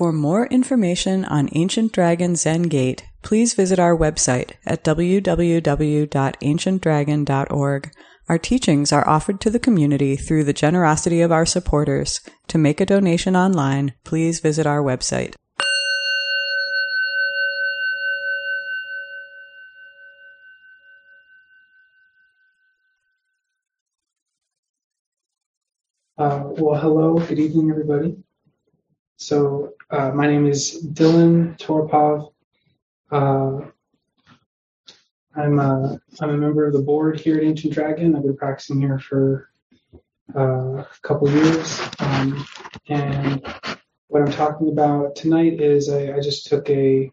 For more information on Ancient Dragon Zen Gate, please visit our website at www.ancientdragon.org. Our teachings are offered to the community through the generosity of our supporters. To make a donation online, please visit our website. Uh, well, hello, good evening, everybody. So, uh, my name is Dylan Torpov. Uh, I'm a, I'm a member of the board here at Ancient Dragon. I've been practicing here for uh, a couple years. Um, and what I'm talking about tonight is I, I just took a,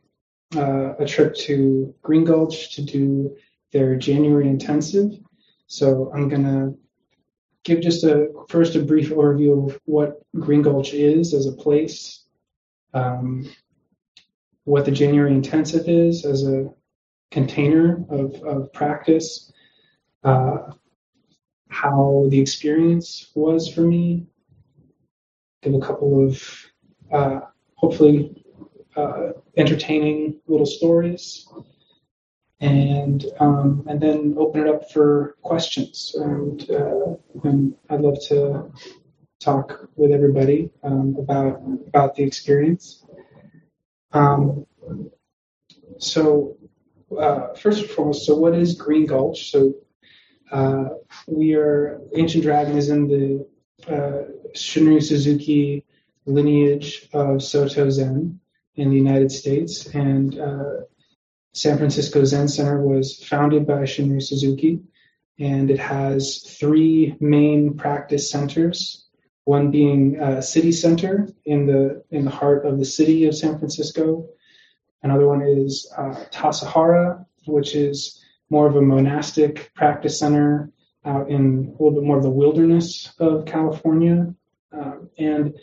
uh, a trip to Green Gulch to do their January intensive. So I'm to give just a first a brief overview of what Green Gulch is as a place, um, what the January Intensive is as a container of, of practice, uh, how the experience was for me, give a couple of uh, hopefully uh, entertaining little stories, and um, and then open it up for questions. And, uh, and I'd love to talk with everybody um, about about the experience. Um, so uh, first and foremost, so what is Green Gulch? So uh, we are Ancient Dragon is in the uh, Shunryu Suzuki lineage of Soto Zen in the United States, and uh, San Francisco Zen Center was founded by Shunryu Suzuki, and it has three main practice centers. One being city center in the in the heart of the city of San Francisco. Another one is uh, Tassajara, which is more of a monastic practice center out in a little bit more of the wilderness of California. Um, and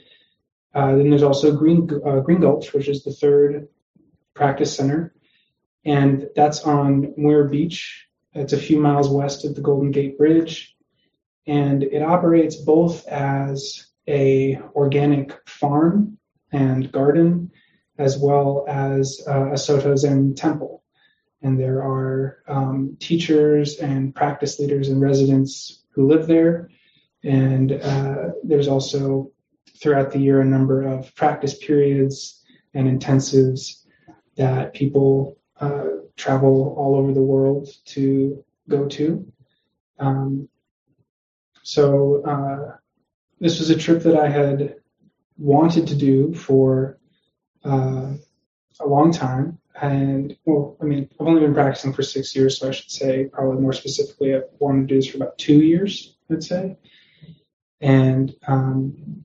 uh, then there's also Green uh, Green Gulch, which is the third practice center and that's on Muir Beach. It's a few miles west of the Golden Gate Bridge, and it operates both as a organic farm and garden, as well as uh, a Soto Zen temple. And there are um, teachers and practice leaders and residents who live there. And uh, there's also throughout the year a number of practice periods and intensives that people uh, travel all over the world to go to. Um, so uh, this was a trip that I had wanted to do for uh, a long time. And well, I mean, I've only been practicing for six years, so I should say probably more specifically, I've wanted to do this for about two years, I'd say. And um,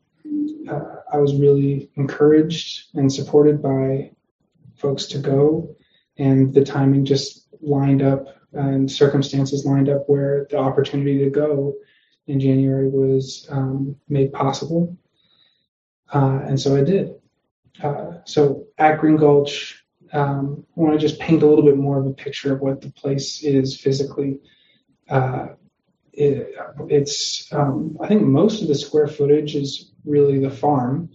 uh, I was really encouraged and supported by folks to go and the timing just lined up and circumstances lined up where the opportunity to go in January was um, made possible. Uh, and so I did. Uh, so at Green Gulch, um, I want to just paint a little bit more of a picture of what the place is physically. Uh, it, it's, um, I think most of the square footage is really the farm.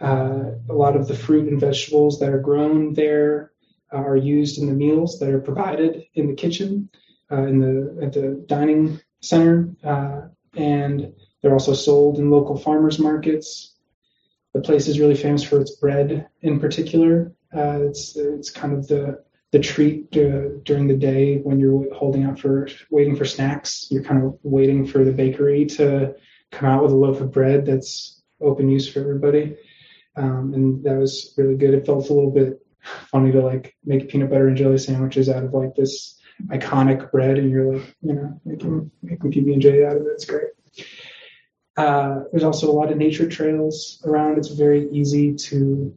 Uh, a lot of the fruit and vegetables that are grown there are used in the meals that are provided in the kitchen, uh, in the at the dining center, uh, and they're also sold in local farmers markets. The place is really famous for its bread, in particular. Uh, it's it's kind of the the treat uh, during the day when you're holding out for waiting for snacks. You're kind of waiting for the bakery to come out with a loaf of bread that's open use for everybody. Um, and that was really good. It felt a little bit funny to like make peanut butter and jelly sandwiches out of like this iconic bread and you're like, you know, making making PB and J out of it. It's great. Uh, there's also a lot of nature trails around. It's very easy to.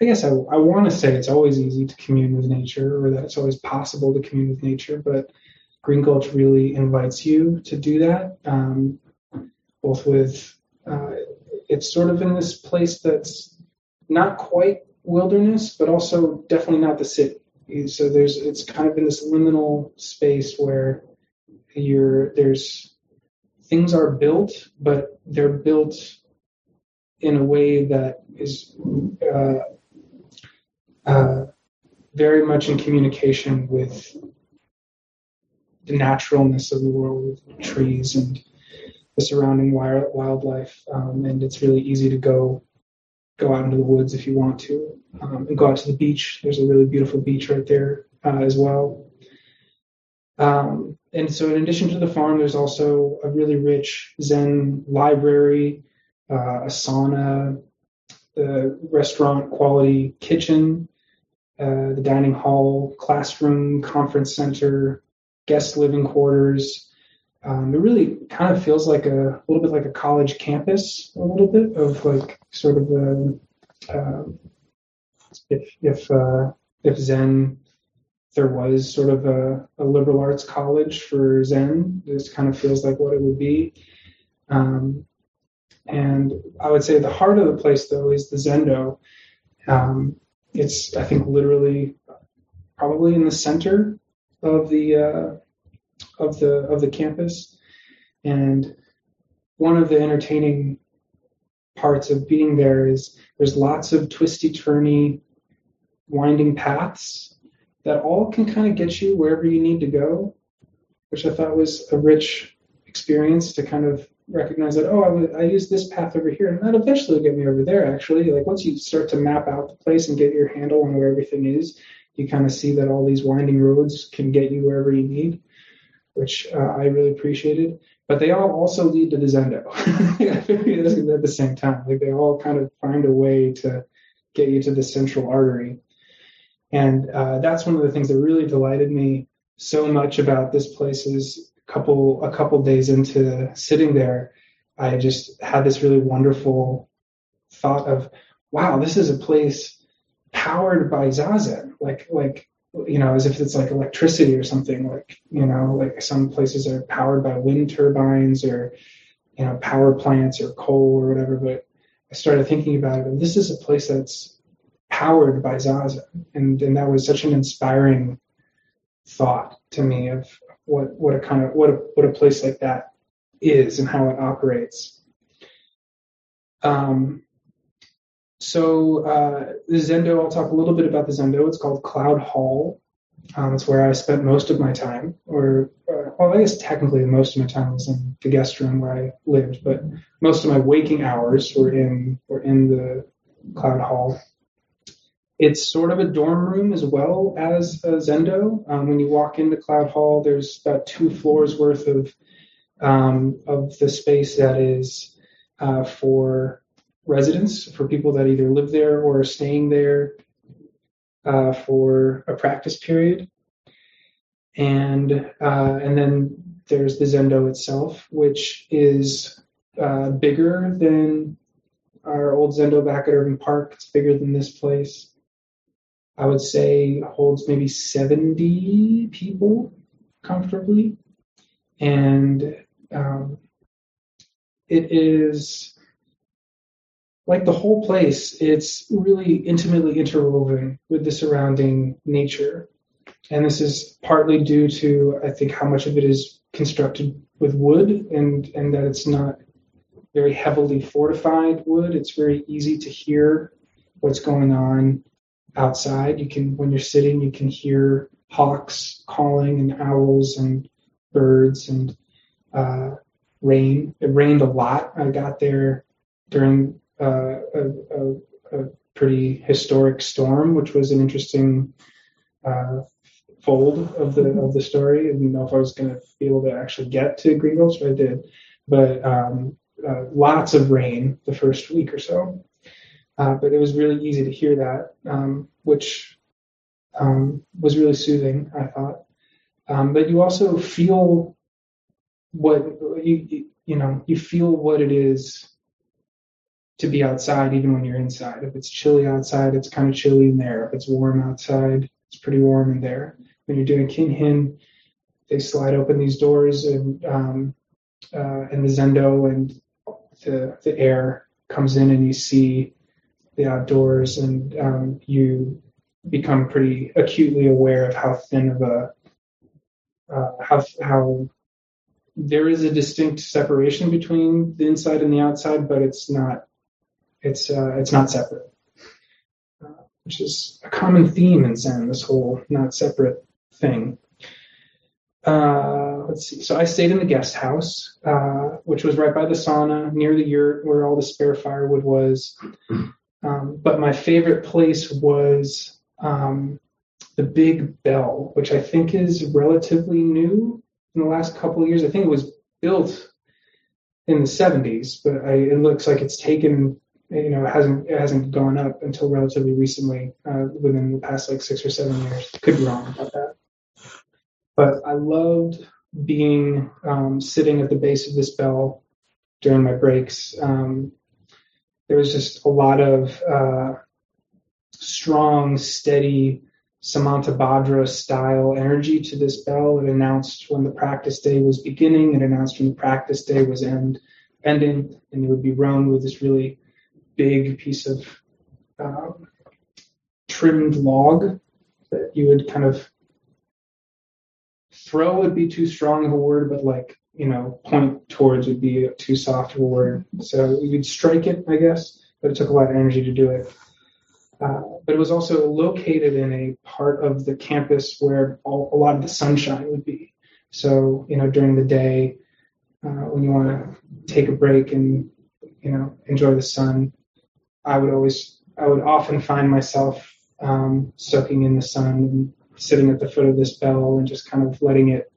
I guess I, I want to say it's always easy to commune with nature, or that it's always possible to commune with nature. But Green Gulch really invites you to do that, um, both with. Uh, it's sort of in this place that's not quite wilderness, but also definitely not the city. So there's it's kind of in this liminal space where you're there's things are built, but they're built in a way that is uh, uh, very much in communication with the naturalness of the world, trees and the surrounding wildlife, um, and it's really easy to go go out into the woods if you want to, um, and go out to the beach. There's a really beautiful beach right there uh, as well. Um, and so, in addition to the farm, there's also a really rich Zen library, uh, a sauna, the restaurant quality kitchen, uh, the dining hall, classroom, conference center, guest living quarters. Um, it really kind of feels like a, a, little bit like a college campus, a little bit of like sort of a, uh, if if uh, if Zen there was sort of a, a, liberal arts college for Zen. This kind of feels like what it would be. Um, and I would say the heart of the place, though, is the Zendo. Um, it's, I think, literally probably in the center of the uh, of the of the campus. And one of the entertaining parts of being there is there's lots of twisty turny winding paths that all can kind of get you wherever you need to go, which I thought was a rich experience to kind of recognize that, oh, I, I use this path over here, and that eventually will get me over there, actually. Like once you start to map out the place and get your handle on where everything is, you kind of see that all these winding roads can get you wherever you need, which uh, I really appreciated. But they all also lead to the Zendo at the same time. Like they all kind of find a way to get you to the central artery. And uh, that's one of the things that really delighted me so much about this place is a couple a couple days into sitting there, I just had this really wonderful thought of, wow, this is a place powered by zazen, like like you know, as if it's like electricity or something. Like you know, like some places are powered by wind turbines or you know power plants or coal or whatever. But I started thinking about it, and this is a place that's powered by Zazen. And, and that was such an inspiring thought to me of what, what a kind of, what a, what a place like that is and how it operates. Um, so uh, the Zendo, I'll talk a little bit about the Zendo. It's called Cloud Hall. Um, it's where I spent most of my time, or uh, well, I guess technically most of my time was in the guest room where I lived, but most of my waking hours were in were in the Cloud Hall. It's sort of a dorm room as well as a Zendo. Um, when you walk into Cloud Hall, there's about two floors worth of um, of the space that is uh, for residents, for people that either live there or are staying there uh, for a practice period. And uh, and then there's the Zendo itself, which is uh, bigger than our old Zendo back at Irving Park. It's bigger than this place. I would say holds maybe 70 people comfortably. And um, it is like the whole place, it's really intimately interwoven with the surrounding nature. And this is partly due to, I think, how much of it is constructed with wood and, and that it's not very heavily fortified wood. It's very easy to hear what's going on outside. You can, when you're sitting, you can hear hawks calling and owls and birds and uh, rain. It rained a lot. I got there during uh, a, a, a, pretty historic storm, which was an interesting uh, fold of the of the story. I didn't know if I was going to be able to actually get to Greenville, so I did. But um, uh, lots of rain the first week or so. Uh, but it was really easy to hear that, um, which um, was really soothing, I thought. Um, but you also feel what you you know you feel what it is to be outside even when you're inside. If it's chilly outside, it's kind of chilly in there. If it's warm outside, it's pretty warm in there. When you're doing kinhin, they slide open these doors and um, uh, and the zendo and the the air comes in and you see the outdoors and um, you become pretty acutely aware of how thin of a uh, how how there is a distinct separation between the inside and the outside, but it's not It's uh, it's not separate, uh, which is a common theme in Zen. This whole not separate thing. Uh, let's see. So I stayed in the guest house, uh, which was right by the sauna, near the yurt where all the spare firewood was. Um, but my favorite place was um, the Big Bell, which I think is relatively new in the last couple of years. I think it was built in the 70s, but I, it looks like it's taken, you know, it hasn't it hasn't gone up until relatively recently, uh, within the past like six or seven years. Could be wrong about that. But I loved being um, sitting at the base of this bell during my breaks. Um, there was just a lot of uh, strong, steady Samantabhadra style energy to this bell. It announced when the practice day was beginning, it announced when the practice day was end, ending, and it would be rung with this really big piece of um, trimmed log that you would kind of throw would be too strong of a word, but like, you know, point towards would be too soft of a word. So you'd strike it, I guess, but it took a lot of energy to do it. Uh, but it was also located in a part of the campus where all, a lot of the sunshine would be. So, you know, during the day, uh, when you want to take a break and, you know, enjoy the sun, I would always, I would often find myself um, soaking in the sun and sitting at the foot of this bell and just kind of letting it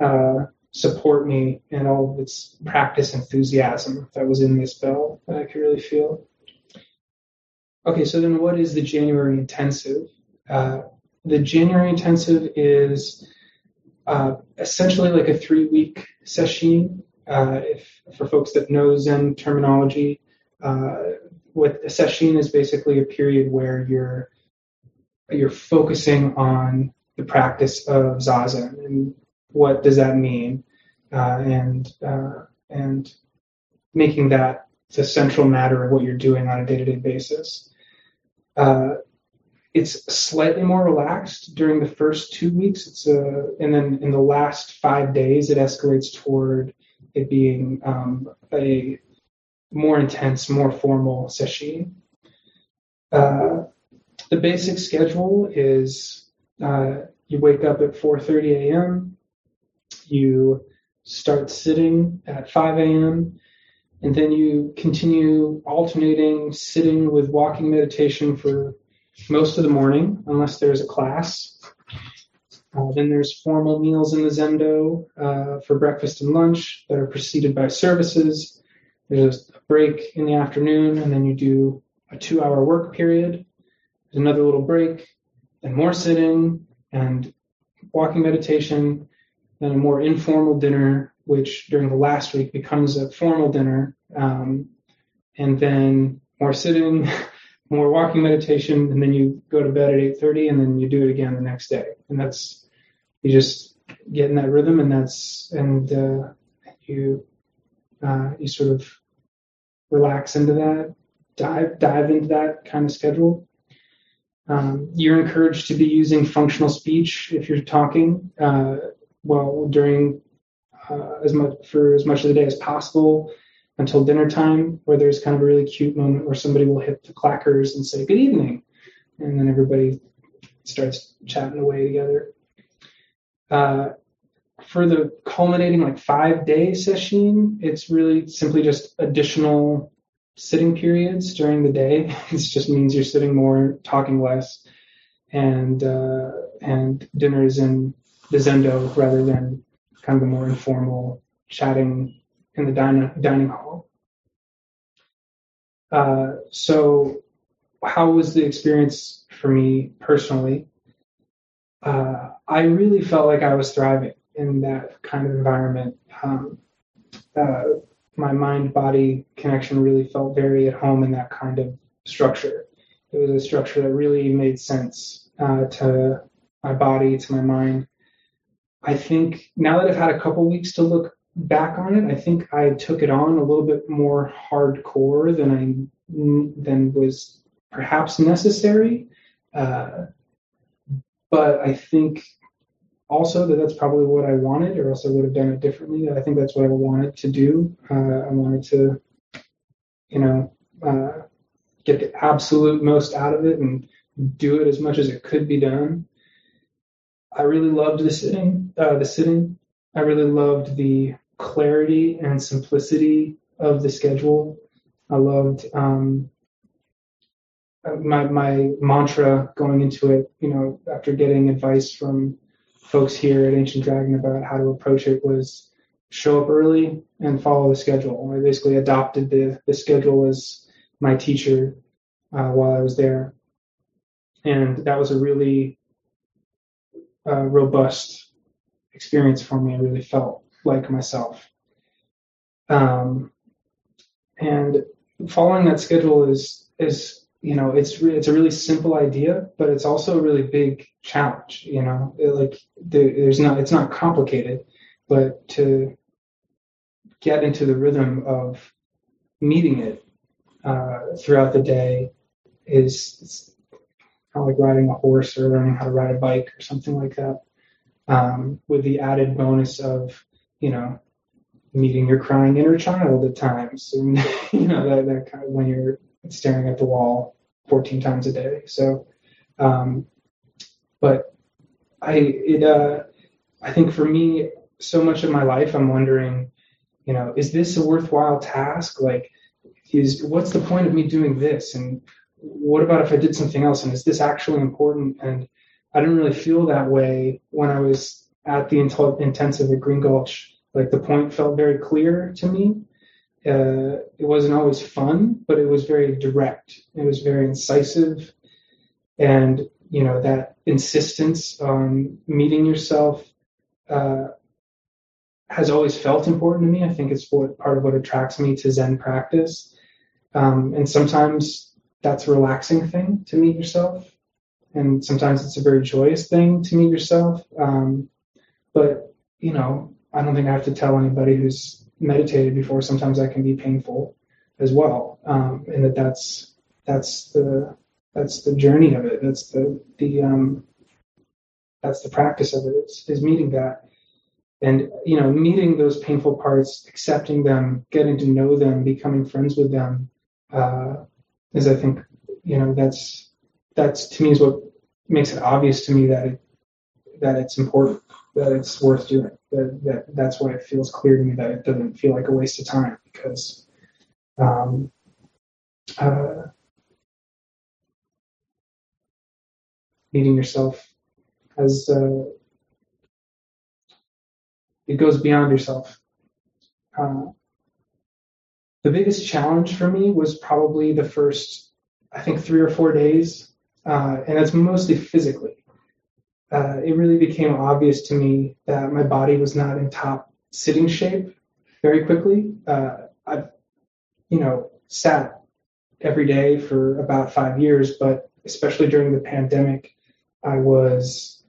uh, support me and all of its practice enthusiasm that was in this bell that I could really feel. Okay, so then what is the January intensive? Uh, the January intensive is uh, essentially like a three week sesshin. Uh, if for folks that know Zen terminology, uh, what a sesshin is basically a period where you're you're focusing on the practice of zazen and what does that mean, uh, and uh, and making that the central matter of what you're doing on a day-to-day basis. Uh, it's slightly more relaxed during the first two weeks. It's a, uh, and then in the last five days, it escalates toward it being um, a more intense, more formal sesshin. Uh, the basic schedule is uh, you wake up at 4:30 a.m. You start sitting at 5 a.m and then you continue alternating sitting with walking meditation for most of the morning, unless there's a class. Uh, then there's formal meals in the Zendo uh, for breakfast and lunch that are preceded by services. There's a break in the afternoon, and then you do a two-hour work period. There's another little break, and more sitting and walking meditation, then a more informal dinner which during the last week becomes a formal dinner, um, and then more sitting, more walking meditation, and then you go to bed at 8:30, and then you do it again the next day, and that's you just get in that rhythm, and that's and uh, you uh, you sort of relax into that, dive dive into that kind of schedule. Um, you're encouraged to be using functional speech if you're talking. Uh, well, during uh, as much for as much of the day as possible until dinner time, where there's kind of a really cute moment where somebody will hit the clackers and say good evening, and then everybody starts chatting away together. Uh, for the culminating like five day sesshin, it's really simply just additional sitting periods during the day. It just means you're sitting more, talking less, and uh, and dinners in the zendo rather than kind of a more informal chatting in the dining, dining hall. Uh, so, how was the experience for me personally? Uh, I really felt like I was thriving in that kind of environment. Um, uh, my mind body connection really felt very at home in that kind of structure. It was a structure that really made sense uh, to my body, to my mind. I think now that I've had a couple weeks to look back on it, I think I took it on a little bit more hardcore than I than was perhaps necessary. Uh, but I think also that that's probably what I wanted, or else I would have done it differently. I think that's what I wanted to do. Uh, I wanted to, you know, uh, get the absolute most out of it and do it as much as it could be done. I really loved the sitting. Uh, the sitting. I really loved the clarity and simplicity of the schedule. I loved um, my my mantra going into it. You know, after getting advice from folks here at Ancient Dragon about how to approach it was show up early and follow the schedule. I basically adopted the the schedule as my teacher uh, while I was there, and that was a really uh, robust experience for me. I really felt like myself. Um, and following that schedule is is you know it's re- it's a really simple idea, but it's also a really big challenge. You know, it, like there, there's not it's not complicated, but to get into the rhythm of meeting it uh, throughout the day is kind of like riding a horse or learning how to ride a bike or something like that. Um, with the added bonus of you know meeting your crying inner child at times, and you know that, that kind of when you're staring at the wall 14 times a day. So, um, but I it uh, I think for me, so much of my life, I'm wondering, you know, is this a worthwhile task? Like, is what's the point of me doing this? And what about if I did something else? And is this actually important? And I didn't really feel that way when I was at the intensive at Green Gulch like the point felt very clear to me. Uh, it wasn't always fun, but it was very direct. It was very incisive, and you know that insistence on meeting yourself uh, has always felt important to me. I think it's what part of what attracts me to Zen practice, um, and sometimes that's a relaxing thing to meet yourself, and sometimes it's a very joyous thing to meet yourself. Um, but you know, I don't think I have to tell anybody who's meditated before. Sometimes that can be painful as well, um, and that that's that's the that's the journey of it. That's the the um, that's the practice of it. Is, is meeting that, and you know, meeting those painful parts, accepting them, getting to know them, becoming friends with them, uh, is I think you know that's that's to me is what makes it obvious to me that it, that it's important that it's worth doing. That, that that's why it feels clear to me that it doesn't feel like a waste of time because um, uh, meeting yourself as uh, it goes beyond yourself. Uh, the biggest challenge for me was probably the first, I think, three or four days, uh, and that's mostly physically uh, it really became obvious to me that my body was not in top sitting shape very quickly. Uh, I've, you know, sat every day for about five years, but especially during the pandemic, I was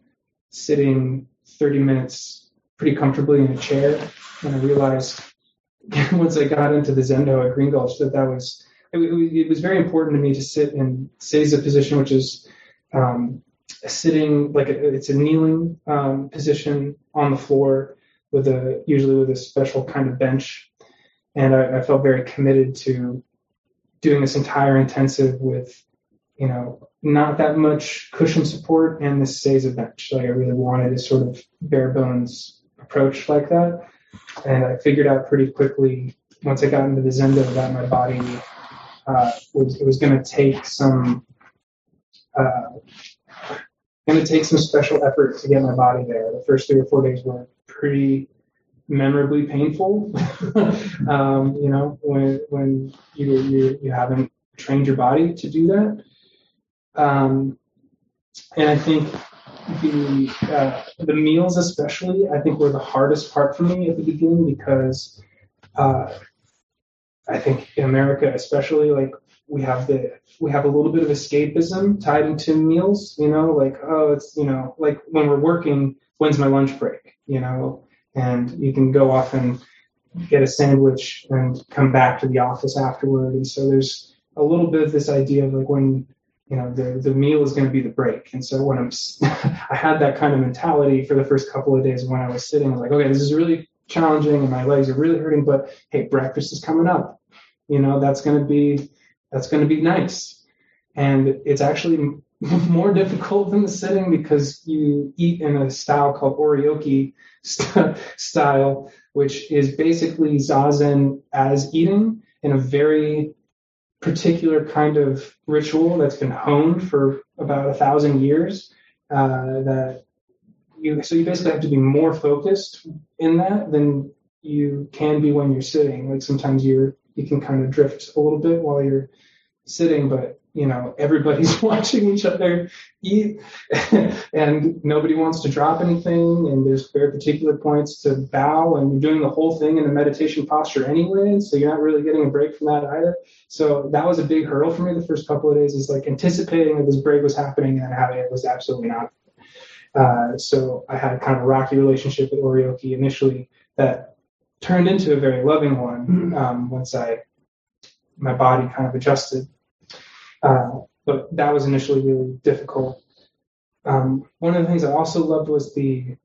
sitting 30 minutes pretty comfortably in a chair. And I realized once I got into the Zendo at Green Gulch that that was, it, it was very important to me to sit in Seiza position, which is um, sitting like a, it's a kneeling um, position on the floor with a usually with a special kind of bench. And I, I, felt very committed to doing this entire intensive with you know not that much cushion support and this Seiza bench. Like i really wanted a sort of bare bones approach like that. And i figured out pretty quickly once i got into the zendo that my body uh, was it was going to take some uh, going to take some special effort to get my body there. The first three or four days were pretty memorably painful. um, you know, when when you, you you haven't trained your body to do that. Um, and I think the uh, the meals, especially, I think were the hardest part for me at the beginning because uh, I think in America, especially, like we have the we have a little bit of escapism tied into meals you know like oh it's you know like when we're working when's my lunch break you know? And you can go off and get a sandwich and come back to the office afterward. And so there's a little bit of this idea of like when you know the the meal is going to be the break. And so when i'm i had that kind of mentality for the first couple of days when i was sitting i was like okay this is really challenging and my legs are really hurting but hey breakfast is coming up. You know that's going to be that's going to be nice. And it's actually more difficult than the sitting because you eat in a style called oryoki st- style, which is basically zazen as eating in a very particular kind of ritual that's been honed for about a thousand years. Uh, that you so you basically have to be more focused in that than you can be when you're sitting. Like sometimes you're you can kind of drift a little bit while you're sitting, but you know everybody's watching each other eat and nobody wants to drop anything and there's very particular points to bow and you're doing the whole thing in a meditation posture anyway so you're not really getting a break from that either. So that was a big hurdle for me the first couple of days is like anticipating that this break was happening and having it was absolutely not. Uh, so i had a kind of a rocky relationship with oryoki initially that turned into a very loving one mm-hmm. um, once i my body kind of adjusted uh, but that was initially really difficult. Um, one of the things I also loved was the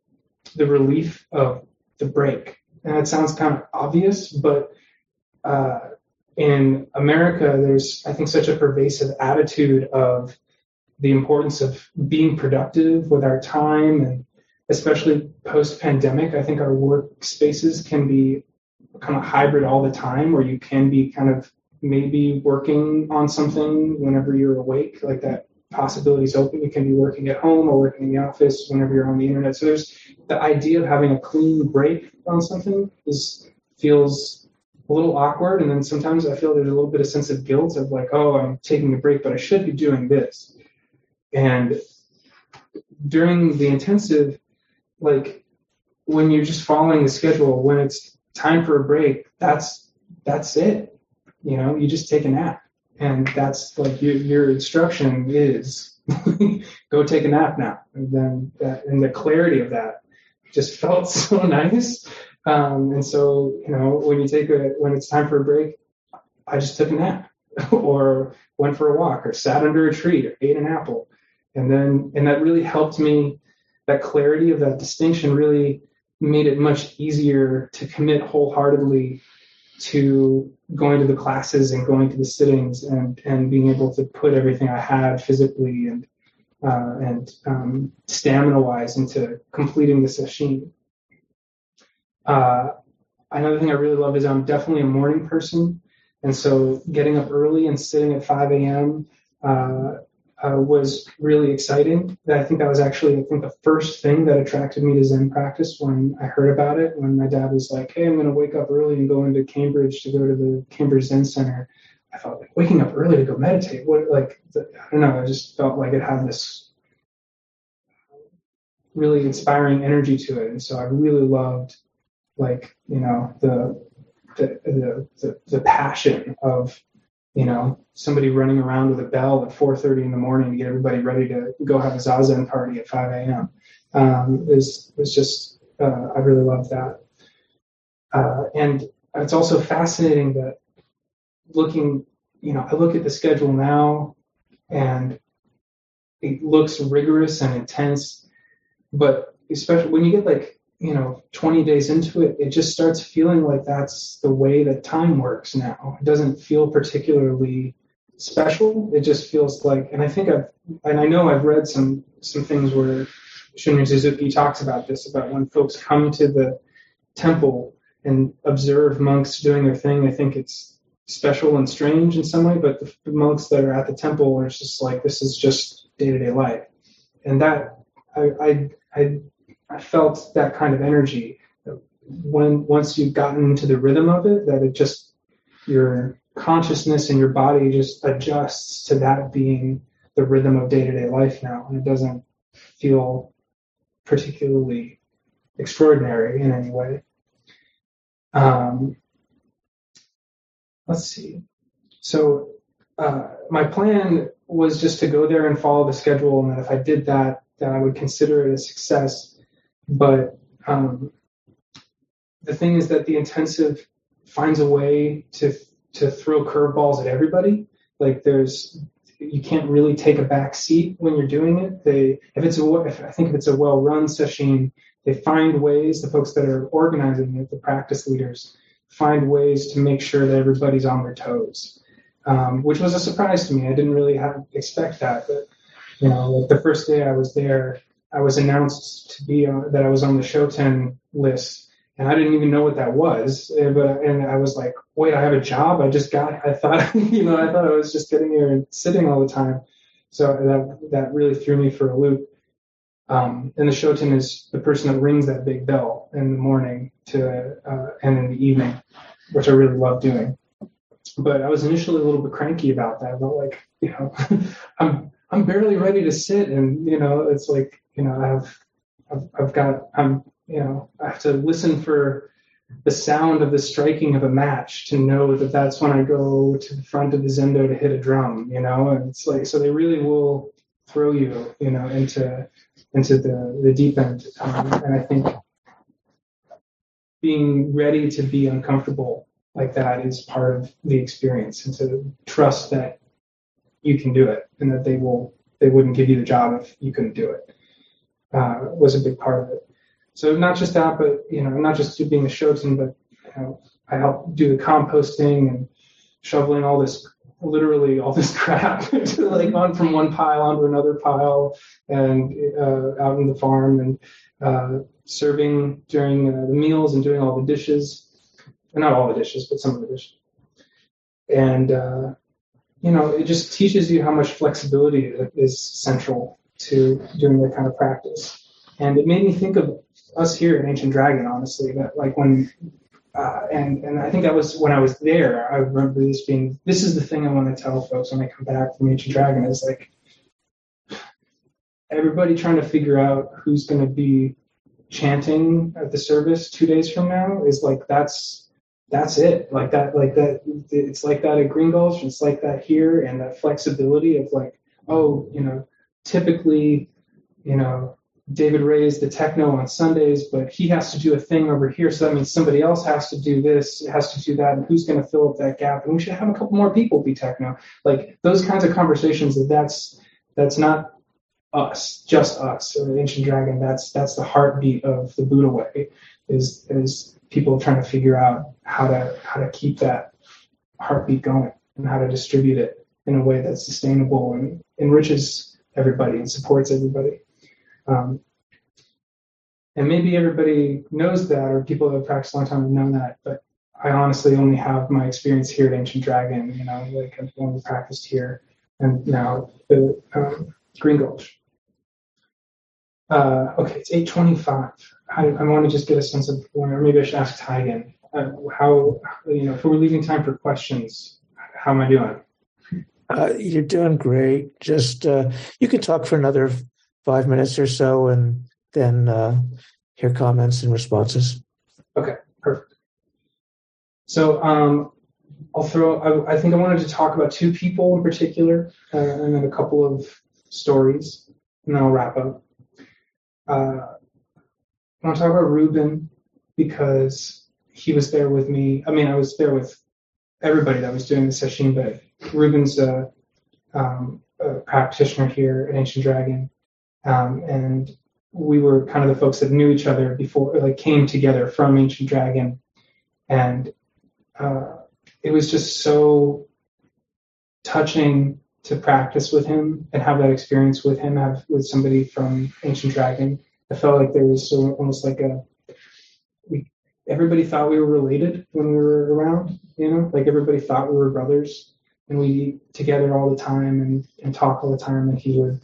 the relief of the break, and it sounds kind of obvious, but uh, in America, there's I think such a pervasive attitude of the importance of being productive with our time, and especially post pandemic, I think our workspaces can be kind of hybrid all the time, where you can be kind of maybe working on something whenever you're awake, like that possibility is open. You can be working at home or working in the office whenever you're on the internet. So there's the idea of having a clean break on something is feels a little awkward. And then sometimes I feel there's a little bit of sense of guilt of like, oh, I'm taking a break, but I should be doing this. And during the intensive, like when you're just following the schedule, when it's time for a break, that's that's it you know, you just take a nap. And that's like your, your instruction is go take a nap now. And then that, and the clarity of that just felt so nice. Um, and so, you know, when you take a, when it's time for a break, I just took a nap or went for a walk or sat under a tree or ate an apple. And then, and that really helped me, that clarity of that distinction really made it much easier to commit wholeheartedly to going to the classes and going to the sittings and, and being able to put everything I had physically and uh, and um, stamina wise into completing the sesshin. Uh, another thing I really love is I'm definitely a morning person, and so getting up early and sitting at 5 a.m. Uh, uh, was really exciting. I think that was actually, I think, the first thing that attracted me to Zen practice when I heard about it. When my dad was like, "Hey, I'm going to wake up early and go into Cambridge to go to the Cambridge Zen Center," I felt like waking up early to go meditate. What, like, I don't know. I just felt like it had this really inspiring energy to it, and so I really loved, like, you know, the the the, the, the passion of you know, somebody running around with a bell at 4:30 in the morning to get everybody ready to go have a zazen party at 5 a.m. Um, is is just uh, I really love that, uh, and it's also fascinating that looking, you know, I look at the schedule now, and it looks rigorous and intense, but especially when you get like you know 20 days into it it just starts feeling like that's the way that time works now. It doesn't feel particularly special. It just feels like and i think i've and i know i've read some some things where shunryu suzuki talks about this about when folks come to the temple and observe monks doing their thing they think it's special and strange in some way but the, monks that are at the temple are just like this is just day-to-day life. And that i i, I I felt that kind of energy when once you've gotten into the rhythm of it, that it just your consciousness and your body just adjusts to that being the rhythm of day to day life now, and it doesn't feel particularly extraordinary in any way. Um, let's see. So uh, my plan was just to go there and follow the schedule, and that if I did that, then I would consider it a success. But um, the thing is that the intensive finds a way to to throw curveballs at everybody. Like there's you can't really take a back seat when you're doing it. They if it's a if, I think if it's a well run session, they find ways. The folks that are organizing it, the practice leaders, find ways to make sure that everybody's on their toes. um, which was a surprise to me. I didn't really have expect that, but you know, like the first day I was there, I was announced to be on, that I was on the Shoten list, and I didn't even know what that was. Eh, but and I was like, wait, I have a job. I just got. I thought, you know, I thought I was just getting here and sitting all the time. So that that really threw me for a loop. Um, and the Shoten is the person that rings that big bell in the morning to uh, and in the evening, which I really love doing. But I was initially a little bit cranky about that. About like, you know, I'm I'm barely ready to sit, and you know, it's like, you know, I have I've, I've got I'm you know I have to listen for the sound of the striking of a match to know that that's when I go to the front of the zendo to hit a drum, you know, and it's like so they really will throw you, you know, into into the the deep end, um, and I think being ready to be uncomfortable like that is part of the experience, and to trust that you can do it, and that they will they wouldn't give you the job if you couldn't do it. Uh, was a big part of it. So not just that, but you know, not just being a Shoten, but you know, I helped do the composting and shoveling all this, literally all this crap, like on from one pile onto another pile, and uh, out in the farm, and uh, serving during uh, the meals and doing all the dishes, not all the dishes, but some of the dishes, and uh, you know, it just teaches you how much flexibility is central to doing that kind of practice. And it made me think of us here at Ancient Dragon, honestly, that like when, uh, and, and I think that was when I was there, I remember this being, this is the thing I want to tell folks when they come back from Ancient Dragon is like, everybody trying to figure out who's going to be chanting at the service two days from now is like, that's, that's it. Like that, like that, it's like that at Green Gulch, it's like that here, and that flexibility of like, oh, you know, typically, you know, David Ray's the techno on Sundays, but he has to do a thing over here. So that means somebody else has to do this, has to do that, and who's going to fill up that gap? And we should have a couple more people be techno. Like those kinds of conversations. That that's that's not us, just us, or the Ancient Dragon. That's that's the heartbeat of the Buddha way. Is is people trying to figure out how to how to keep that heartbeat going and how to distribute it in a way that's sustainable and enriches everybody and supports everybody. Um, and maybe everybody knows that, or people that have practiced a long time have known that, but I honestly only have my experience here at Ancient Dragon. You know, like I've only practiced here, and now the um, Green Gulch. Uh, okay, it's 8:25. I, I want to just get a sense of, or maybe I should ask Ty again. Uh, how you know if we're leaving time for questions, how am I doing? Uh, you're doing great. Just uh, you can talk for another five minutes or so, and then uh, hear comments and responses. Okay, perfect. So um, I'll throw. I, I, think I wanted to talk about two people in particular, uh, and then a couple of stories, and then I'll wrap up. Uh, I want to talk about Ruben because he was there with me. I mean, I was there with everybody that was doing the session, but Ruben's a, um, a practitioner here at Ancient Dragon, um, and we were kind of the folks that knew each other before, like came together from Ancient Dragon, and uh, it was just so touching to practice with him and have that experience with him, have with somebody from Ancient Dragon. I felt like there was so, almost like a we everybody thought we were related when we were around, you know, like everybody thought we were brothers and we together all the time and, and talk all the time. And he would,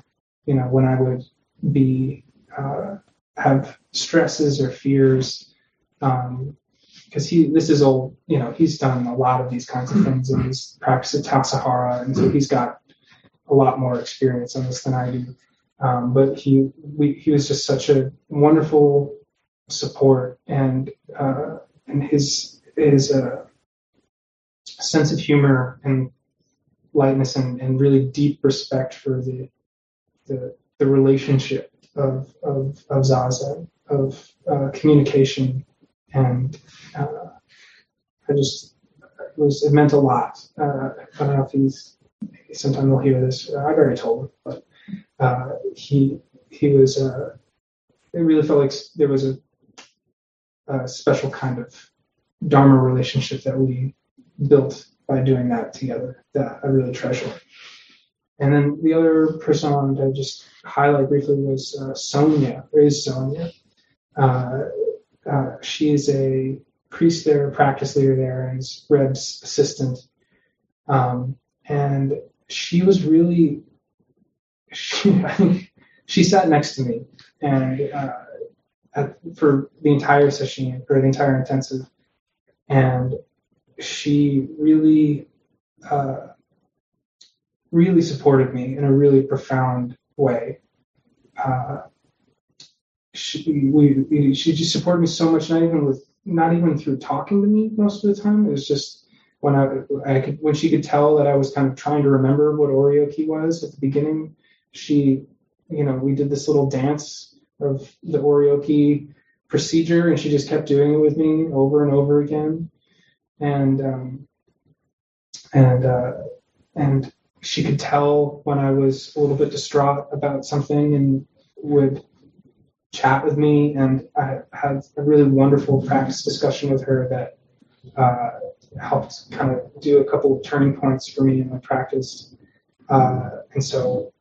you know, when I would be, uh, have stresses or fears, um, because he, this is old, you know, he's done a lot of these kinds of things and he's practiced at Tassajara. And so he's got a lot more experience on this than I do. Um, but he, we, he was just such a wonderful support and, uh, and his, his, uh, sense of humor and lightness and, and really deep respect for the the, the relationship of, of, of Zazen, of uh, communication. And uh, I just, it, was, it meant a lot. Uh, I don't know if he's, sometime he'll hear this. I've already told him, but uh, he, he was, uh, it really felt like there was a, a special kind of Dharma relationship that we built by doing that together that I really treasure. And then the other person I wanted to just highlight briefly was uh, Sonia, or is Sonia. Uh, uh, she is a priest there, practice leader there, and is Reb's assistant. Um, and she was really, she, she sat next to me and uh, at, for the entire session or the entire intensive, and she really, uh, really supported me in a really profound way. Uh, she, we, she just supported me so much, not even with, not even through talking to me most of the time. It was just when I, I could, when she could tell that I was kind of trying to remember what Oryoki was at the beginning. She, you know, we did this little dance of the Oryoki procedure, and she just kept doing it with me over and over again, and um, and uh, and she could tell when I was a little bit distraught about something, and would chat with me, and I had a really wonderful practice discussion with her that uh, helped kind of do a couple of turning points for me in my practice. Uh, and so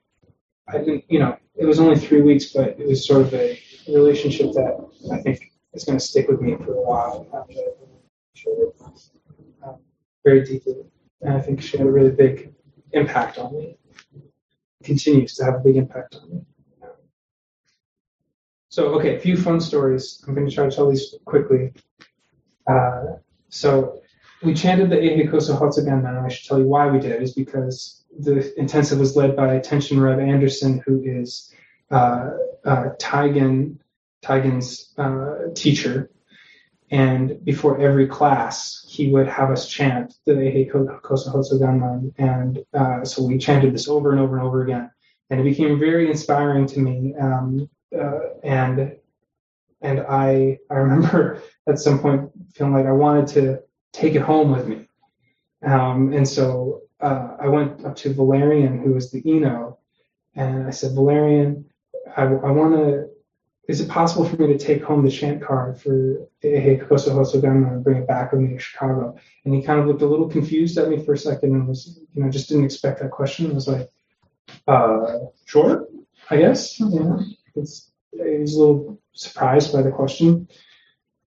I didn't, you know, it was only three weeks, but it was sort of a relationship that I think is going to stick with me for a while. Um, very deeply. And I think she had a really big impact on me. Continues to have a big impact on me. So, okay, a few fun stories. I'm going to try to tell these quickly. Uh, so, we chanted the Eihei Koso Hotsugan, and I should tell you why we did it, is because the intensive was led by Tenshin Reb Anderson, who is uh, uh, Taigen, Taigen's uh, teacher. And before every class, he would have us chant the Eihei Koso Hotsuganmon. And uh, so we chanted this over and over and over again. And it became very inspiring to me. Um, uh, and and I I remember at some point feeling like I wanted to take it home with me. Um, and so uh, I went up to Valerian, who was the Ino, and I said, Valerian, I, I want to. Is it possible for me to take home the chant card for Eihei Koso Hotsuganmon and bring it back with me to Chicago? And he kind of looked a little confused at me for a second and was, you know, just didn't expect that question. I was like, uh, sure, I guess. Yeah. It's, he was a little surprised by the question.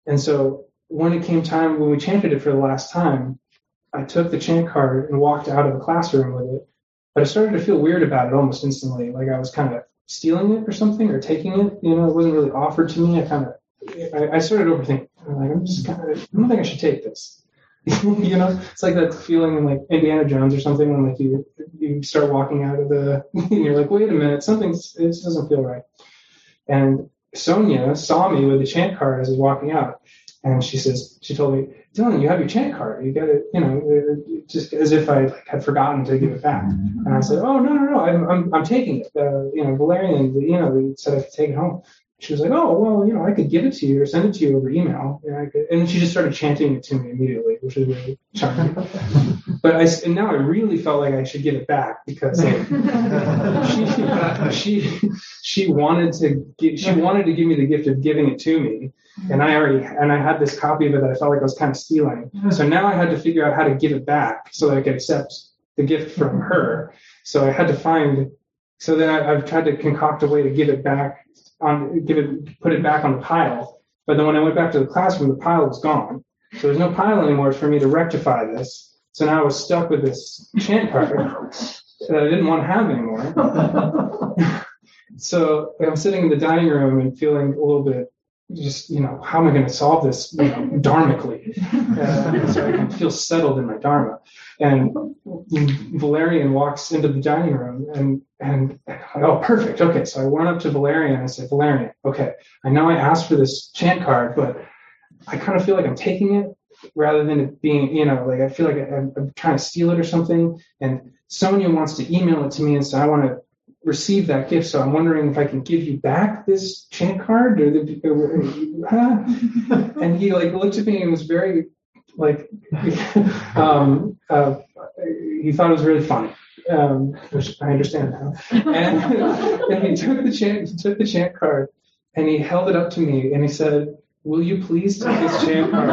And so when it came time, when we chanted it for the last time, I took the chant card and walked out of the classroom with it. But I started to feel weird about it almost instantly, like I was kind of stealing it or something or taking it. You know, it wasn't really offered to me. I kind of, I, I started overthinking. I'm like, I'm just kind of, I don't think I should take this. you know, it's like that feeling in like Indiana Jones or something when like you you start walking out of the, you're like, wait a minute, something's it doesn't feel right. And Sonia saw me with the chant card as I was walking out, and she says, she told me, Dylan, you have your chant card. You got it, you know, just as if I like, had forgotten to give it back. And I said, oh no no no, I'm I'm, I'm taking it. Uh, you know, Valerian, you know, said I could take it home. She was like, oh well, you know, I could give it to you or send it to you over email. And, I could, and she just started chanting it to me immediately, which was really charming. but I and now I really felt like I should give it back because she, she she wanted to give, she wanted to give me the gift of giving it to me and I already and I had this copy of it that I felt like I was kind of stealing. Mm-hmm. So now I had to figure out how to give it back so that I could accept the gift from her. So I had to find. So then I, I've tried to concoct a way to give it back on give it put it back on the pile. But then when I went back to the classroom, the pile was gone. So there's no pile anymore for me to rectify this. So now I was stuck with this chant card that I didn't want to have anymore. so I'm sitting in the dining room and feeling a little bit just you know how am I going to solve this you know, dharmically uh, so I can feel settled in my dharma. And Valerian walks into the dining room and and oh perfect okay so I went up to Valerian and I said Valerian okay I know I asked for this chant card but I kind of feel like I'm taking it rather than it being you know like I feel like I'm, I'm trying to steal it or something and Sonia wants to email it to me and so I want to receive that gift. So I'm wondering if I can give you back this chant card, or, the, huh? and he like looked at me and was very like um, uh, he thought it was really funny. Um, which I understand now. And, and he took the chant, he took the chant card, and he held it up to me, and he said, will you please take this chant card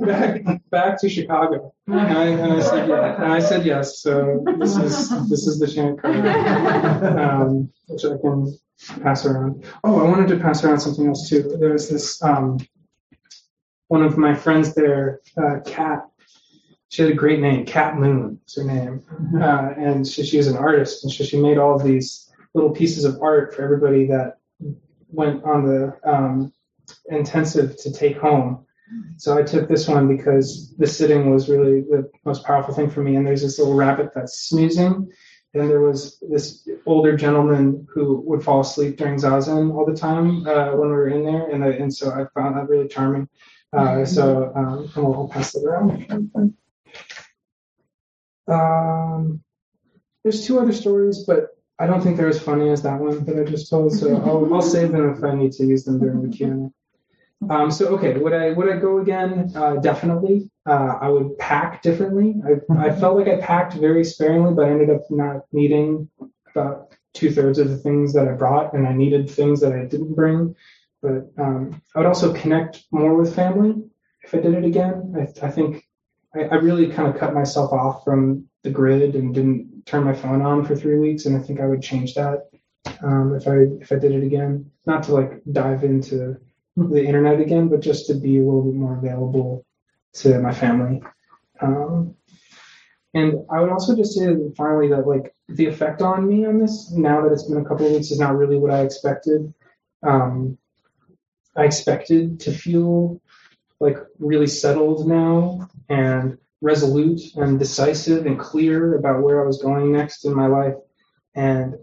back, back to Chicago? And I, and I said yeah. And I said yes. So this is this is the chant card, um, which I can pass around. Oh, I wanted to pass around something else too. There was this um, one of my friends there, uh, Kat. She had a great name, Kat Moon. Is her name, uh, and she, she was an artist, and so she made all of these little pieces of art for everybody that went on the um, intensive to take home. So I took this one because the sitting was really the most powerful thing for me. And there's this little rabbit that's snoozing. And there was this older gentleman who would fall asleep during zazen all the time uh, when we were in there. And, I, and so I found that really charming. Uh, so um, I'll pass it around. Um, there's two other stories, but I don't think they're as funny as that one that I just told. So I'll, I'll save them if I need to use them during the Q&A. Um, so okay, would I would I go again? Uh, definitely. Uh, I would pack differently. I, I felt like I packed very sparingly, but I ended up not needing about two thirds of the things that I brought, and I needed things that I didn't bring. But um, I would also connect more with family if I did it again. I, I think I, I really kind of cut myself off from the grid and didn't turn my phone on for three weeks, and I think I would change that um, if I if I did it again. Not to like dive into the internet again, but just to be a little bit more available to my family. Um, and I would also just say finally that like the effect on me on this now that it's been a couple of weeks is not really what I expected. Um, I expected to feel like really settled now and resolute and decisive and clear about where I was going next in my life. And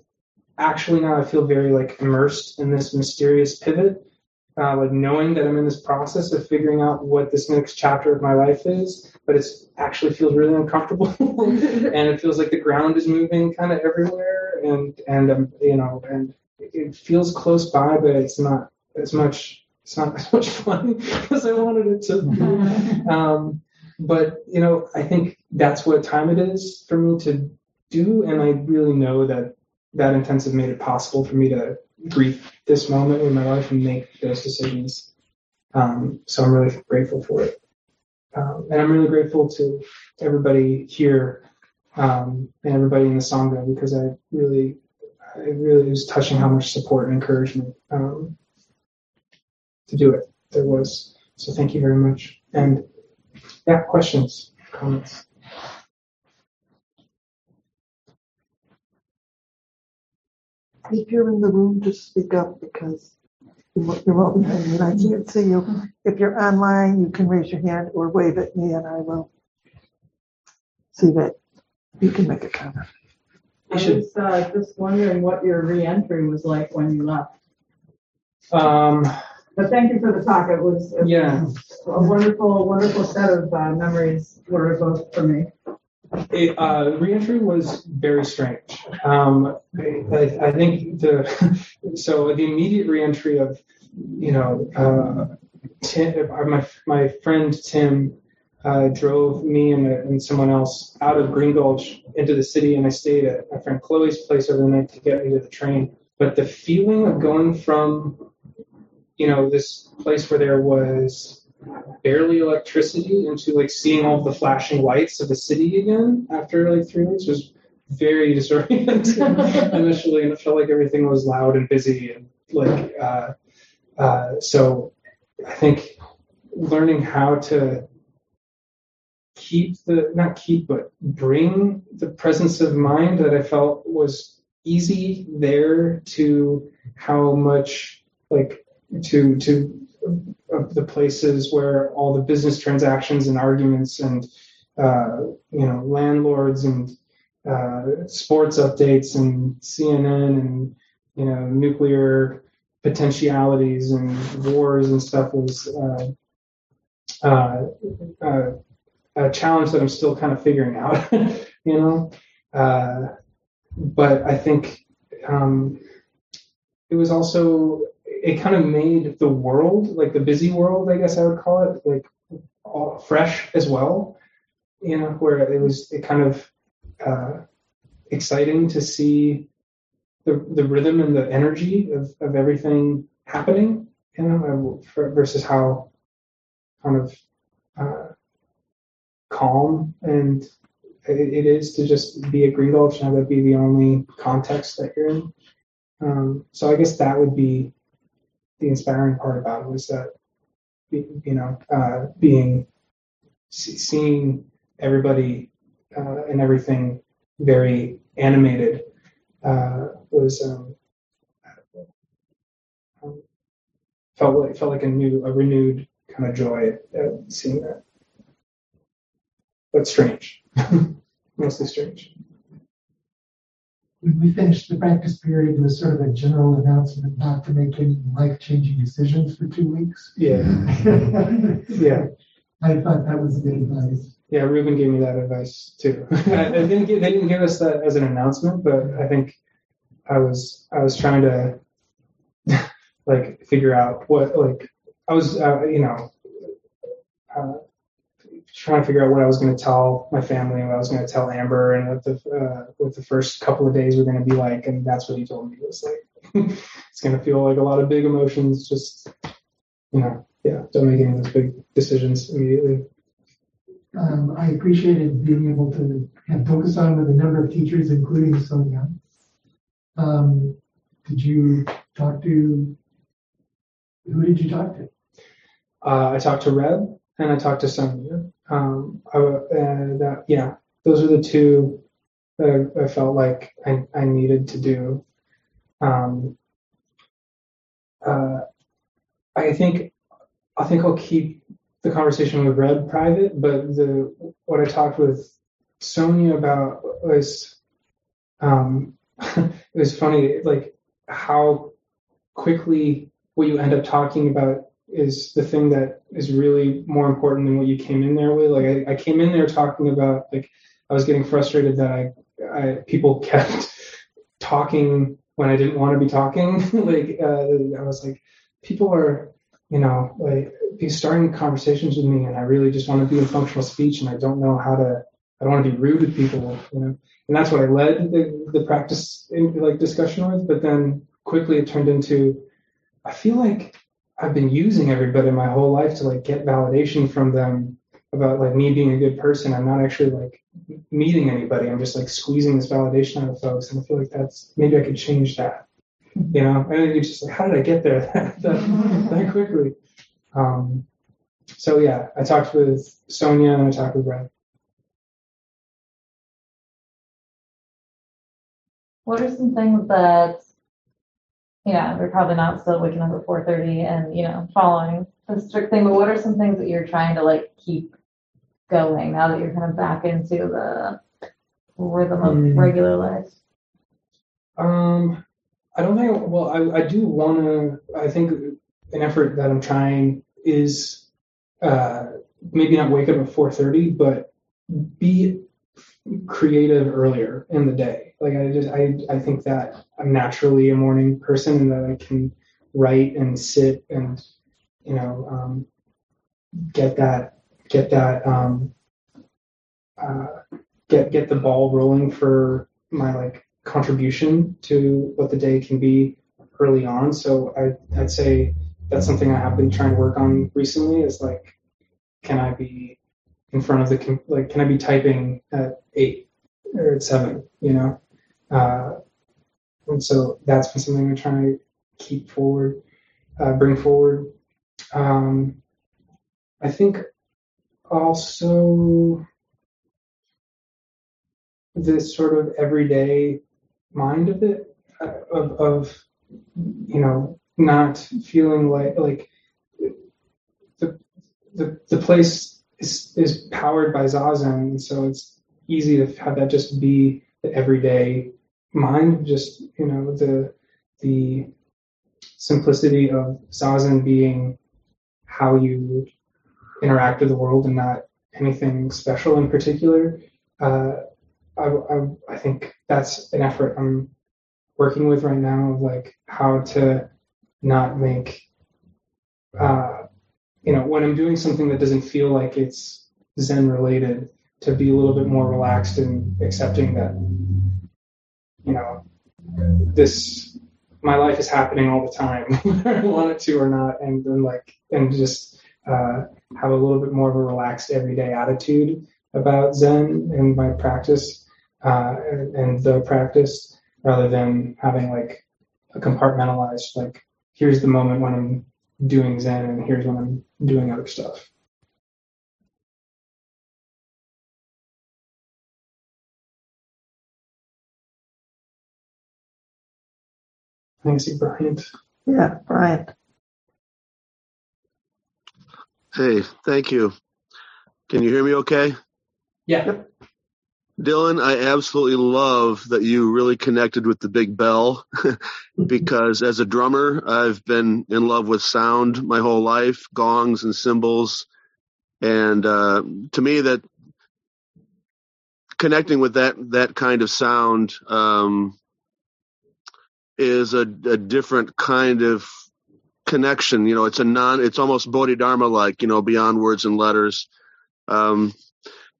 actually now I feel very like immersed in this mysterious pivot uh, like knowing that I'm in this process of figuring out what this next chapter of my life is, but it actually feels really uncomfortable, and it feels like the ground is moving kind of everywhere, and and um, you know, and it feels close by, but it's not as much. It's not as much fun as I wanted it to be. Um, but you know, I think that's what time it is for me to do, and I really know that that intensive made it possible for me to greet this moment in my life and make those decisions. Um, so I'm really grateful for it. Um, and I'm really grateful to everybody here um, and everybody in the Sangha because I really, it really was touching how much support and encouragement um, to do it there was. So thank you very much. And yeah, questions, comments. If you're in the room, just speak up because you're welcome and I can't see you. If you're online, you can raise your hand or wave at me and I will see that you can make a comment. I was uh, just wondering what your reentry was like when you left. Um, But thank you for the talk. It was, it Yeah. was a wonderful, wonderful set of uh, memories were evoked for me. it, uh, reentry was very strange. Um, I, I think the so the immediate reentry of you know uh, Tim, uh, my my friend Tim uh, drove me and, and someone else out of Green Gulch into the city, and I stayed at my friend Chloe's place overnight to get me to the train. But the feeling of going from you know this place where there was barely electricity into like seeing all the flashing lights of the city again after like three weeks was very disorienting. Initially and it felt like everything was loud and busy and like uh, uh, so i think learning how to keep the not keep but bring the presence of mind that i felt was easy there to how much like to to of the places where all the business transactions and arguments and uh, you know landlords and uh, sports updates and CNN and you know nuclear potentialities and wars and stuff was uh, uh, uh a challenge that I'm still kind of figuring out. you know, uh, but I think um, it was also it kind of made the world, like the busy world, I guess I would call it, like all fresh as well. You know, where it was it kind of uh, exciting to see the the rhythm and the energy of of everything happening, you know, versus how kind of uh, calm and it, it is to just be a Green Gulch and that be the only context that you're in. Um, so I guess that would be the inspiring part about it was that you know uh, being seeing everybody uh, and everything very animated uh, was um, um, felt like felt like a new a renewed kind of joy at seeing that. But strange. Mostly strange when we finished the practice period, it was sort of a general announcement not to make any life-changing decisions for two weeks. yeah yeah I thought that was good advice. Yeah, Ruben gave me that advice too. I, I didn't give, they didn't give us that as an announcement, but I think I was I was trying to like figure out what like I was uh, you know uh, trying to figure out what I was going to tell my family and what I was going to tell Amber and what the uh, what the first couple of days were going to be like, and that's what he told me. It was like it's going to feel like a lot of big emotions. Just you know, yeah, don't make any of those big decisions immediately. Um, I appreciated being able to have focus on with a number of teachers, including Sonia. Um, did you talk to? Who did you talk to? Uh, I talked to Reb and I talked to Sonia. Um, I, uh, that yeah, those are the two that I, I felt like I, I needed to do. Um, uh, I think I think I'll keep the conversation with Reb private, but the what I talked with Sonia about was um, it was funny, like how quickly what you end up talking about is the thing that is really more important than what you came in there with. Like I, I came in there talking about like I was getting frustrated that I, I people kept talking when I didn't want to be talking. like uh, I was like, people are you know like starting conversations with me, and I really just want to be in functional speech, and I don't know how to. I don't want to be rude with people, you know, and that's what I led the, the practice in, like discussion with. But then quickly it turned into, I feel like I've been using everybody my whole life to like get validation from them about like me being a good person. I'm not actually like meeting anybody. I'm just like squeezing this validation out of folks. And I feel like that's maybe I could change that. You know, and it's just like, how did I get there that, that, that quickly? Um, so yeah, I talked with Sonia and I talked with Brad. What are some things that yeah, we're probably not still waking up at 4:30 and you know following the strict thing. But what are some things that you're trying to like keep going now that you're kind of back into the rhythm of Mm. regular life? Um, I don't think. Well, I, I do want to. I think an effort that I'm trying is uh, maybe not wake up at 4:30, but be creative earlier in the day. Like I just I I think that I'm naturally a morning person and that I can write and sit and you know um, get that get that um, uh, get get the ball rolling for my like contribution to what the day can be early on. So I I'd say that's something I have been trying to work on recently. Is like, can I be in front of the like can I be typing at eight or at seven? You know, uh, and so that's been something I'm trying to keep forward, uh, bring forward. Um, I think also this sort of everyday mind of it, uh, of, of you know, not feeling like like the the the place is is powered by zazen, so it's easy to have that just be the everyday mind, just you know the the simplicity of zazen being how you interact with the world and not anything special in particular. Uh, I, I, I think that's an effort I'm working with right now of like how to not make, uh, you know, when I'm doing something that doesn't feel like it's Zen related, to be a little bit more relaxed and accepting that, you know, this my life is happening all the time, whether I want it to or not, and then like and just uh, have a little bit more of a relaxed everyday attitude about Zen and my practice uh, and, and the practice, rather than having like a compartmentalized like here's the moment when I'm doing Zen and here's when I'm doing other stuff. I think I see Bryant. Yeah, Brian. Hey, thank you. Can you hear me okay? Yeah. Dylan, I absolutely love that you really connected with the big bell because as a drummer, I've been in love with sound my whole life, gongs and cymbals. And uh, to me, that connecting with that that kind of sound um, is a, a different kind of connection. You know, it's a non, it's almost Bodhidharma like, you know, beyond words and letters. Um,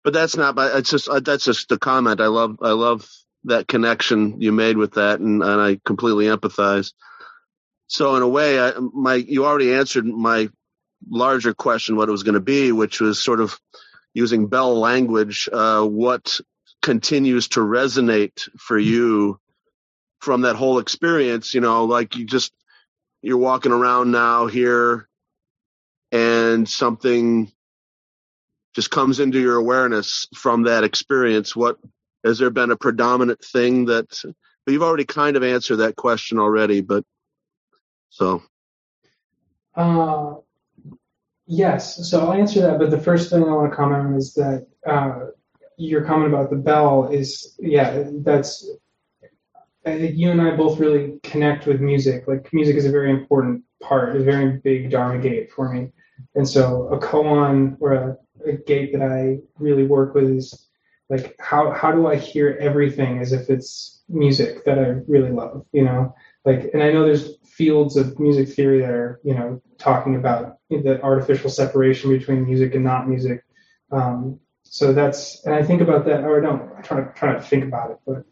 but that's not, it's just, uh, that's just the comment. I love, I love that connection you made with that. And, and I completely empathize. So in a way, I, my, you already answered my larger question, what it was going to be, which was sort of using bell language, uh, what continues to resonate for you from that whole experience, you know, like you just, you're walking around now here and something just comes into your awareness from that experience. What, has there been a predominant thing that, but you've already kind of answered that question already, but so. Uh, yes. So I'll answer that. But the first thing I want to comment on is that, uh, your comment about the bell is, yeah, that's I think you and I both really connect with music. Like music is a very important part, a very big dharma gate for me. And so a koan or a, a gate that I really work with is like how how do I hear everything as if it's music that I really love, you know? Like and I know there's fields of music theory that are, you know, talking about the artificial separation between music and not music. Um, so that's and I think about that or I don't I try to try to think about it, but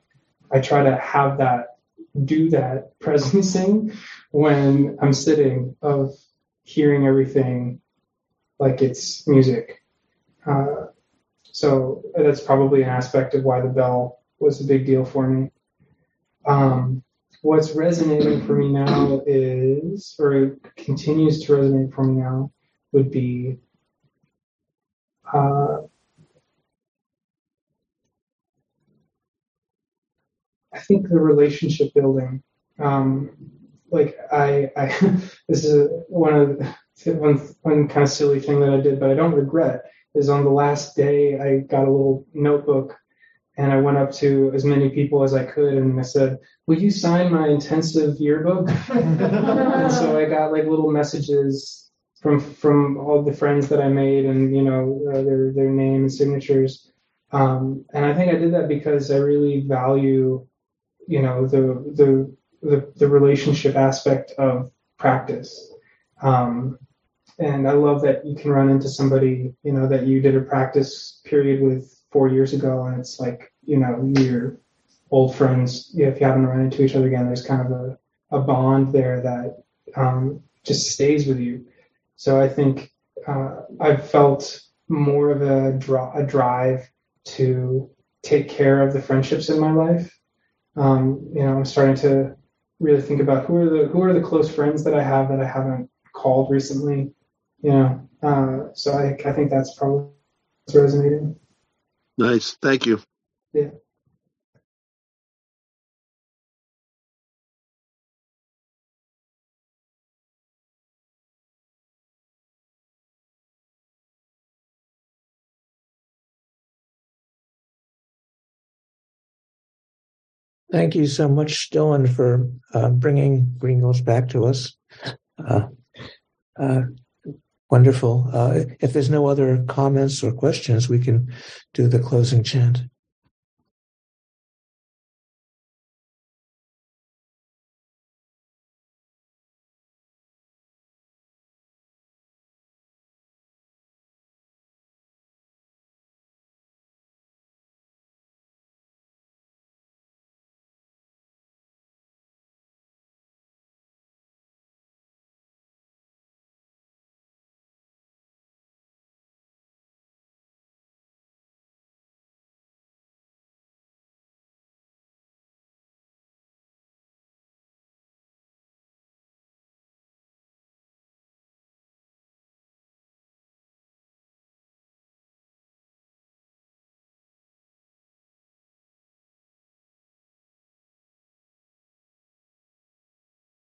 I try to have that, do that presencing when I'm sitting of hearing everything like it's music. Uh, so that's probably an aspect of why the bell was a big deal for me. Um, what's resonating for me now is, or continues to resonate for me now, would be uh, I think the relationship building. Um, like I, I this is one of the, one one kind of silly thing that I did, but I don't regret. Is on the last day I got a little notebook and I went up to as many people as I could and I said, "Will you sign my intensive yearbook?" and so I got like little messages from from all the friends that I made and you know uh, their their name and signatures. Um, and I think I did that because I really value you know the the the, the relationship aspect of practice. Um, and I love that you can run into somebody you know that you did a practice period with four years ago, and it's like you know your old friends. If you haven't run into each other again, there's kind of a a bond there that um, just stays with you. So I think uh, I've felt more of a, dr- a drive to take care of the friendships in my life um, you know, I'm starting to really think about who are the who are the close friends that I have that I haven't called recently. You know, uh, so I I think that's probably resonating. Nice, thank you. Yeah. Thank you so much, Dylan, for uh, bringing Green Gulch back to us. Uh, uh, wonderful. Uh, if there's no other comments or questions, we can do the closing chant.